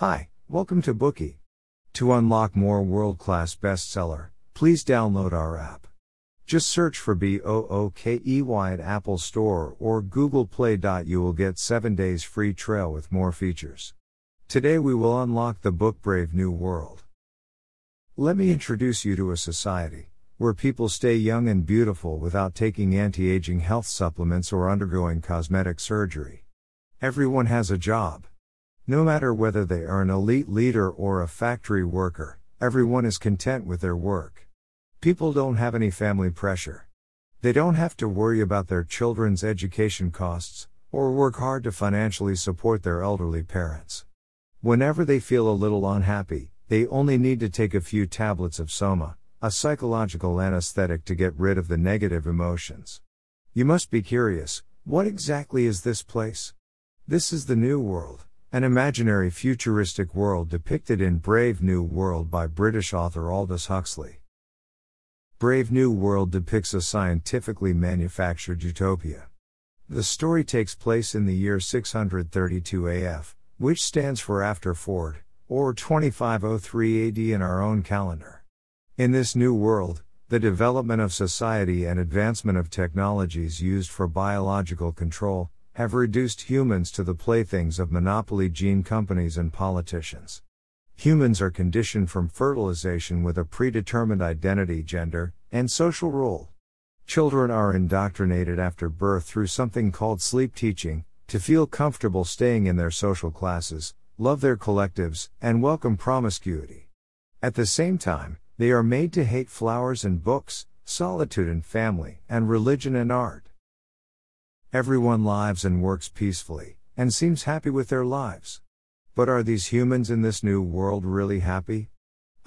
Hi, welcome to Bookey. To unlock more world class bestseller, please download our app. Just search for B O O K E Y at Apple Store or Google Play. You will get 7 days free trial with more features. Today we will unlock the book Brave New World. Let me introduce you to a society where people stay young and beautiful without taking anti aging health supplements or undergoing cosmetic surgery. Everyone has a job. No matter whether they are an elite leader or a factory worker, everyone is content with their work. People don't have any family pressure. They don't have to worry about their children's education costs, or work hard to financially support their elderly parents. Whenever they feel a little unhappy, they only need to take a few tablets of Soma, a psychological anesthetic to get rid of the negative emotions. You must be curious what exactly is this place? This is the New World. An imaginary futuristic world depicted in Brave New World by British author Aldous Huxley. Brave New World depicts a scientifically manufactured utopia. The story takes place in the year 632 AF, which stands for after Ford, or 2503 AD in our own calendar. In this new world, the development of society and advancement of technologies used for biological control, have reduced humans to the playthings of monopoly gene companies and politicians. Humans are conditioned from fertilization with a predetermined identity, gender, and social role. Children are indoctrinated after birth through something called sleep teaching, to feel comfortable staying in their social classes, love their collectives, and welcome promiscuity. At the same time, they are made to hate flowers and books, solitude and family, and religion and art. Everyone lives and works peacefully, and seems happy with their lives. But are these humans in this new world really happy?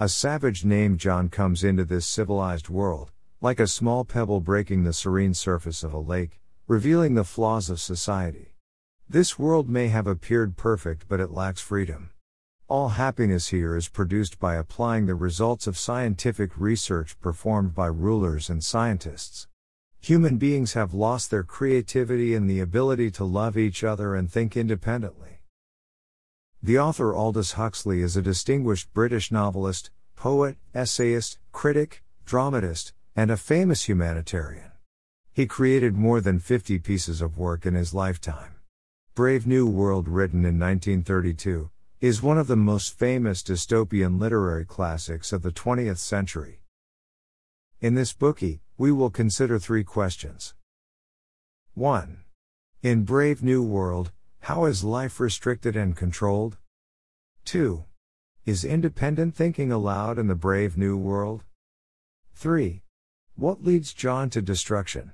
A savage named John comes into this civilized world, like a small pebble breaking the serene surface of a lake, revealing the flaws of society. This world may have appeared perfect, but it lacks freedom. All happiness here is produced by applying the results of scientific research performed by rulers and scientists. Human beings have lost their creativity and the ability to love each other and think independently. The author Aldous Huxley is a distinguished British novelist, poet, essayist, critic, dramatist, and a famous humanitarian. He created more than 50 pieces of work in his lifetime. Brave New World, written in 1932, is one of the most famous dystopian literary classics of the 20th century. In this Bookey, we will consider three questions. 1. In Brave New World, how is life restricted and controlled? 2. Is independent thinking allowed in the Brave New World? 3. What leads John to destruction?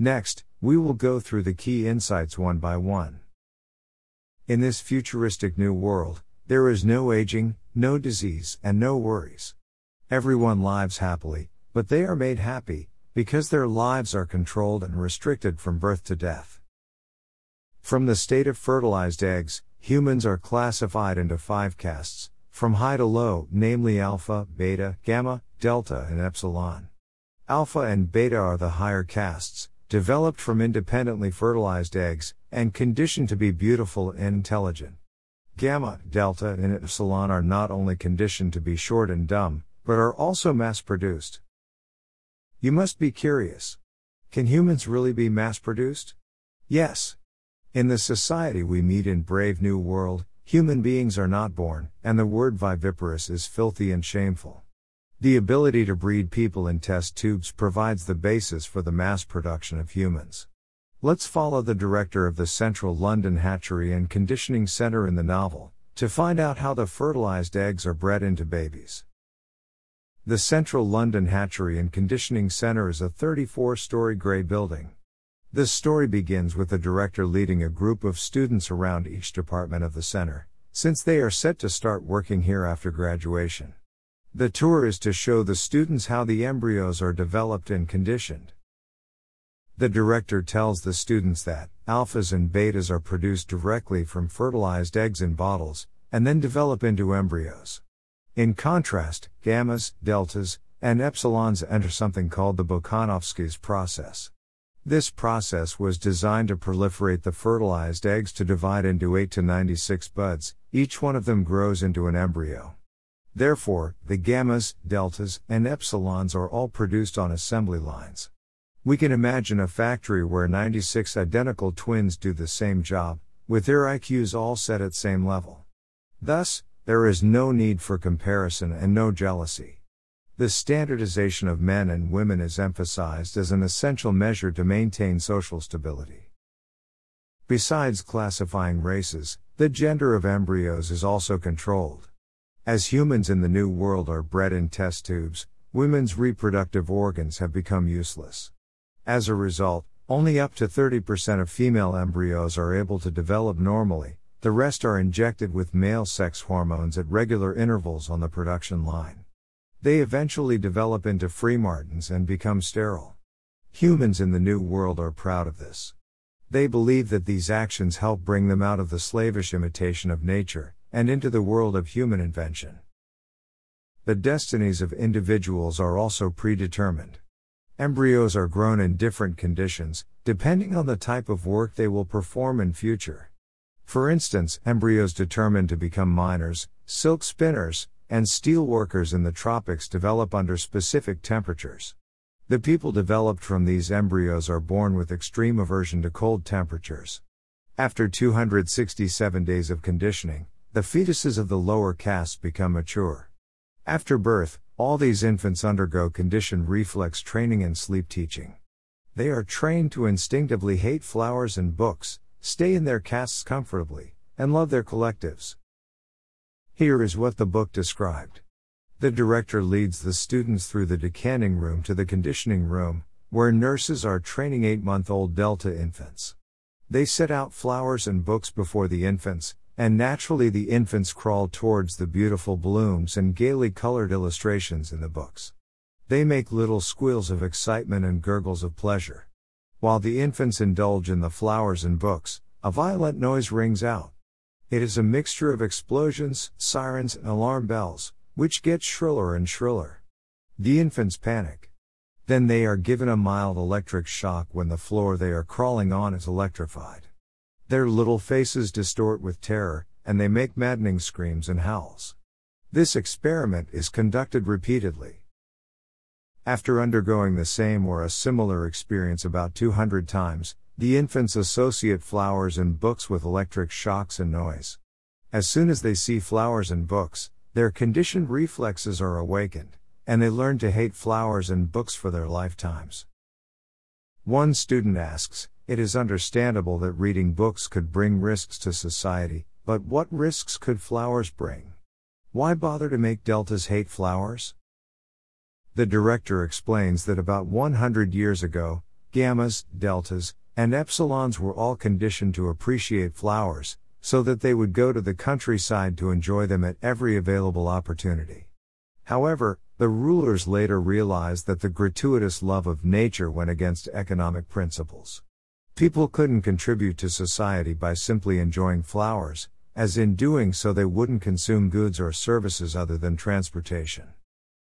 Next, we will go through the key insights one by one. In this futuristic new world, there is no aging, no disease, and no worries. Everyone lives happily, but they are made happy, because their lives are controlled and restricted from birth to death. From the state of fertilized eggs, humans are classified into five castes, from high to low, namely alpha, beta, gamma, delta, and epsilon. Alpha and beta are the higher castes, developed from independently fertilized eggs, and conditioned to be beautiful and intelligent. Gamma, delta, and epsilon are not only conditioned to be short and dumb, but are also mass produced. You must be curious. Can humans really be mass produced? Yes. In the society we meet in Brave New World, human beings are not born, and the word viviparous is filthy and shameful. The ability to breed people in test tubes provides the basis for the mass production of humans. Let's follow the director of the Central London Hatchery and Conditioning Centre in the novel, to find out how the fertilized eggs are bred into babies. The Central London Hatchery and Conditioning Centre is a 34 story grey building. This story begins with the director leading a group of students around each department of the center, since they are set to start working here after graduation. The tour is to show the students how the embryos are developed and conditioned. The director tells the students that alphas and betas are produced directly from fertilized eggs in bottles, and then develop into embryos. In contrast, gammas, deltas, and epsilons enter something called the Bokanovsky's process. This process was designed to proliferate the fertilized eggs to divide into 8 to 96 buds, each one of them grows into an embryo. Therefore, the gammas, deltas, and epsilons are all produced on assembly lines. We can imagine a factory where 96 identical twins do the same job, with their IQs all set at same level. Thus, there is no need for comparison and no jealousy. The standardization of men and women is emphasized as an essential measure to maintain social stability. Besides classifying races, the gender of embryos is also controlled. As humans in the New World are bred in test tubes, women's reproductive organs have become useless. As a result, only up to 30% of female embryos are able to develop normally, the rest are injected with male sex hormones at regular intervals on the production line. They eventually develop into freemartins and become sterile. Humans in the New World are proud of this. They believe that these actions help bring them out of the slavish imitation of nature and into the world of human invention. The destinies of individuals are also predetermined. Embryos are grown in different conditions, depending on the type of work they will perform in future. For instance, embryos determined to become miners, silk spinners, and steel workers in the tropics develop under specific temperatures. The people developed from these embryos are born with extreme aversion to cold temperatures. After 267 days of conditioning, the fetuses of the lower castes become mature. After birth, all these infants undergo conditioned reflex training and sleep teaching. They are trained to instinctively hate flowers and books, stay in their castes comfortably, and love their collectives. Here is what the book described. The director leads the students through the decanting room to the conditioning room, where nurses are training 8 month old Delta infants. They set out flowers and books before the infants, and naturally the infants crawl towards the beautiful blooms and gaily colored illustrations in the books. They make little squeals of excitement and gurgles of pleasure. While the infants indulge in the flowers and books, a violent noise rings out. It is a mixture of explosions, sirens, and alarm bells, which get shriller and shriller. The infants panic. Then they are given a mild electric shock when the floor they are crawling on is electrified. Their little faces distort with terror, and they make maddening screams and howls. This experiment is conducted repeatedly. After undergoing the same or a similar experience about 200 times, the infants associate flowers and books with electric shocks and noise. As soon as they see flowers and books, their conditioned reflexes are awakened, and they learn to hate flowers and books for their lifetimes. One student asks, It is understandable that reading books could bring risks to society, but what risks could flowers bring? Why bother to make deltas hate flowers? The director explains that about 100 years ago, gammas, deltas, and epsilons were all conditioned to appreciate flowers, so that they would go to the countryside to enjoy them at every available opportunity. However, the rulers later realized that the gratuitous love of nature went against economic principles. People couldn't contribute to society by simply enjoying flowers, as in doing so they wouldn't consume goods or services other than transportation.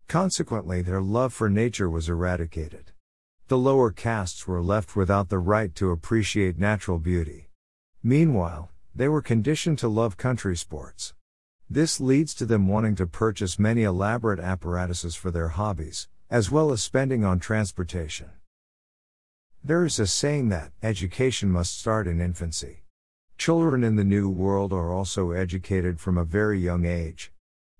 Consequently, their love for nature was eradicated. The lower castes were left without the right to appreciate natural beauty. Meanwhile, they were conditioned to love country sports. This leads to them wanting to purchase many elaborate apparatuses for their hobbies, as well as spending on transportation. There is a saying that education must start in infancy. Children in the New World are also educated from a very young age.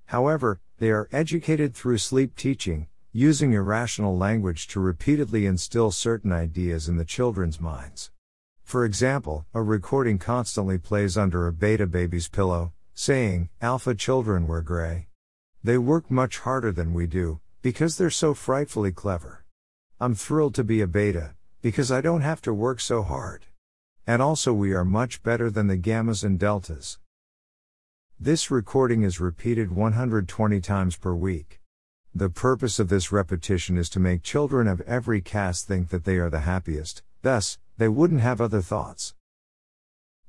However, they are educated through sleep teaching, using irrational language to repeatedly instill certain ideas in the children's minds. For example, a recording constantly plays under a beta baby's pillow, saying, Alpha children wear gray. They work much harder than we do, because they're so frightfully clever. I'm thrilled to be a beta, because I don't have to work so hard. And also, we are much better than the gammas and deltas. This recording is repeated 120 times per week. The purpose of this repetition is to make children of every caste think that they are the happiest, thus, they wouldn't have other thoughts.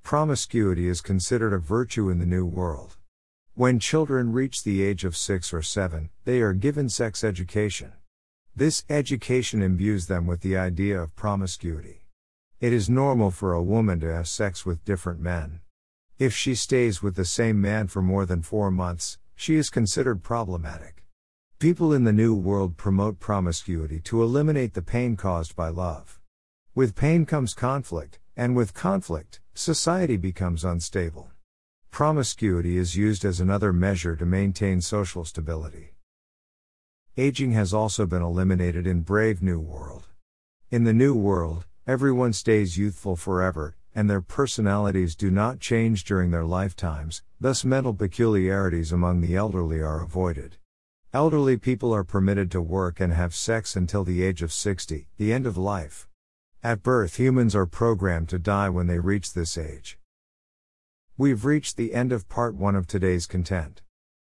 Promiscuity is considered a virtue in the New World. When children reach the age of 6 or 7, they are given sex education. This education imbues them with the idea of promiscuity. It is normal for a woman to have sex with different men. If she stays with the same man for more than four months, she is considered problematic. People in the New World promote promiscuity to eliminate the pain caused by love. With pain comes conflict, and with conflict, society becomes unstable. Promiscuity is used as another measure to maintain social stability. Aging has also been eliminated in Brave New World. In the New World, everyone stays youthful forever, and their personalities do not change during their lifetimes, thus, mental peculiarities among the elderly are avoided. Elderly people are permitted to work and have sex until the age of 60, the end of life. At birth, humans are programmed to die when they reach this age. We've reached the end of part one of today's content.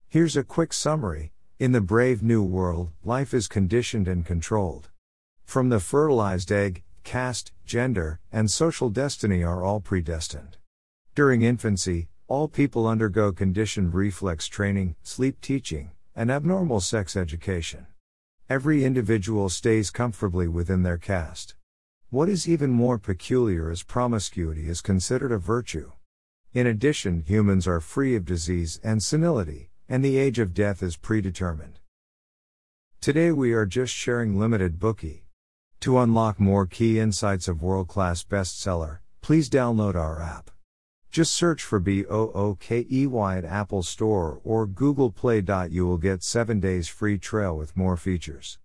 Here's a quick summary In the brave new world, life is conditioned and controlled. From the fertilized egg, caste, gender, and social destiny are all predestined. During infancy, all people undergo conditioned reflex training, sleep teaching, and abnormal sex education. Every individual stays comfortably within their caste. What is even more peculiar is promiscuity is considered a virtue. In addition, humans are free of disease and senility, and the age of death is predetermined. Today we are just sharing limited Bookey. To unlock more key insights of world class bestseller, please download our app. Just search for BOOKEY at Apple Store or Google Play. You will get 7 days free trial with more features.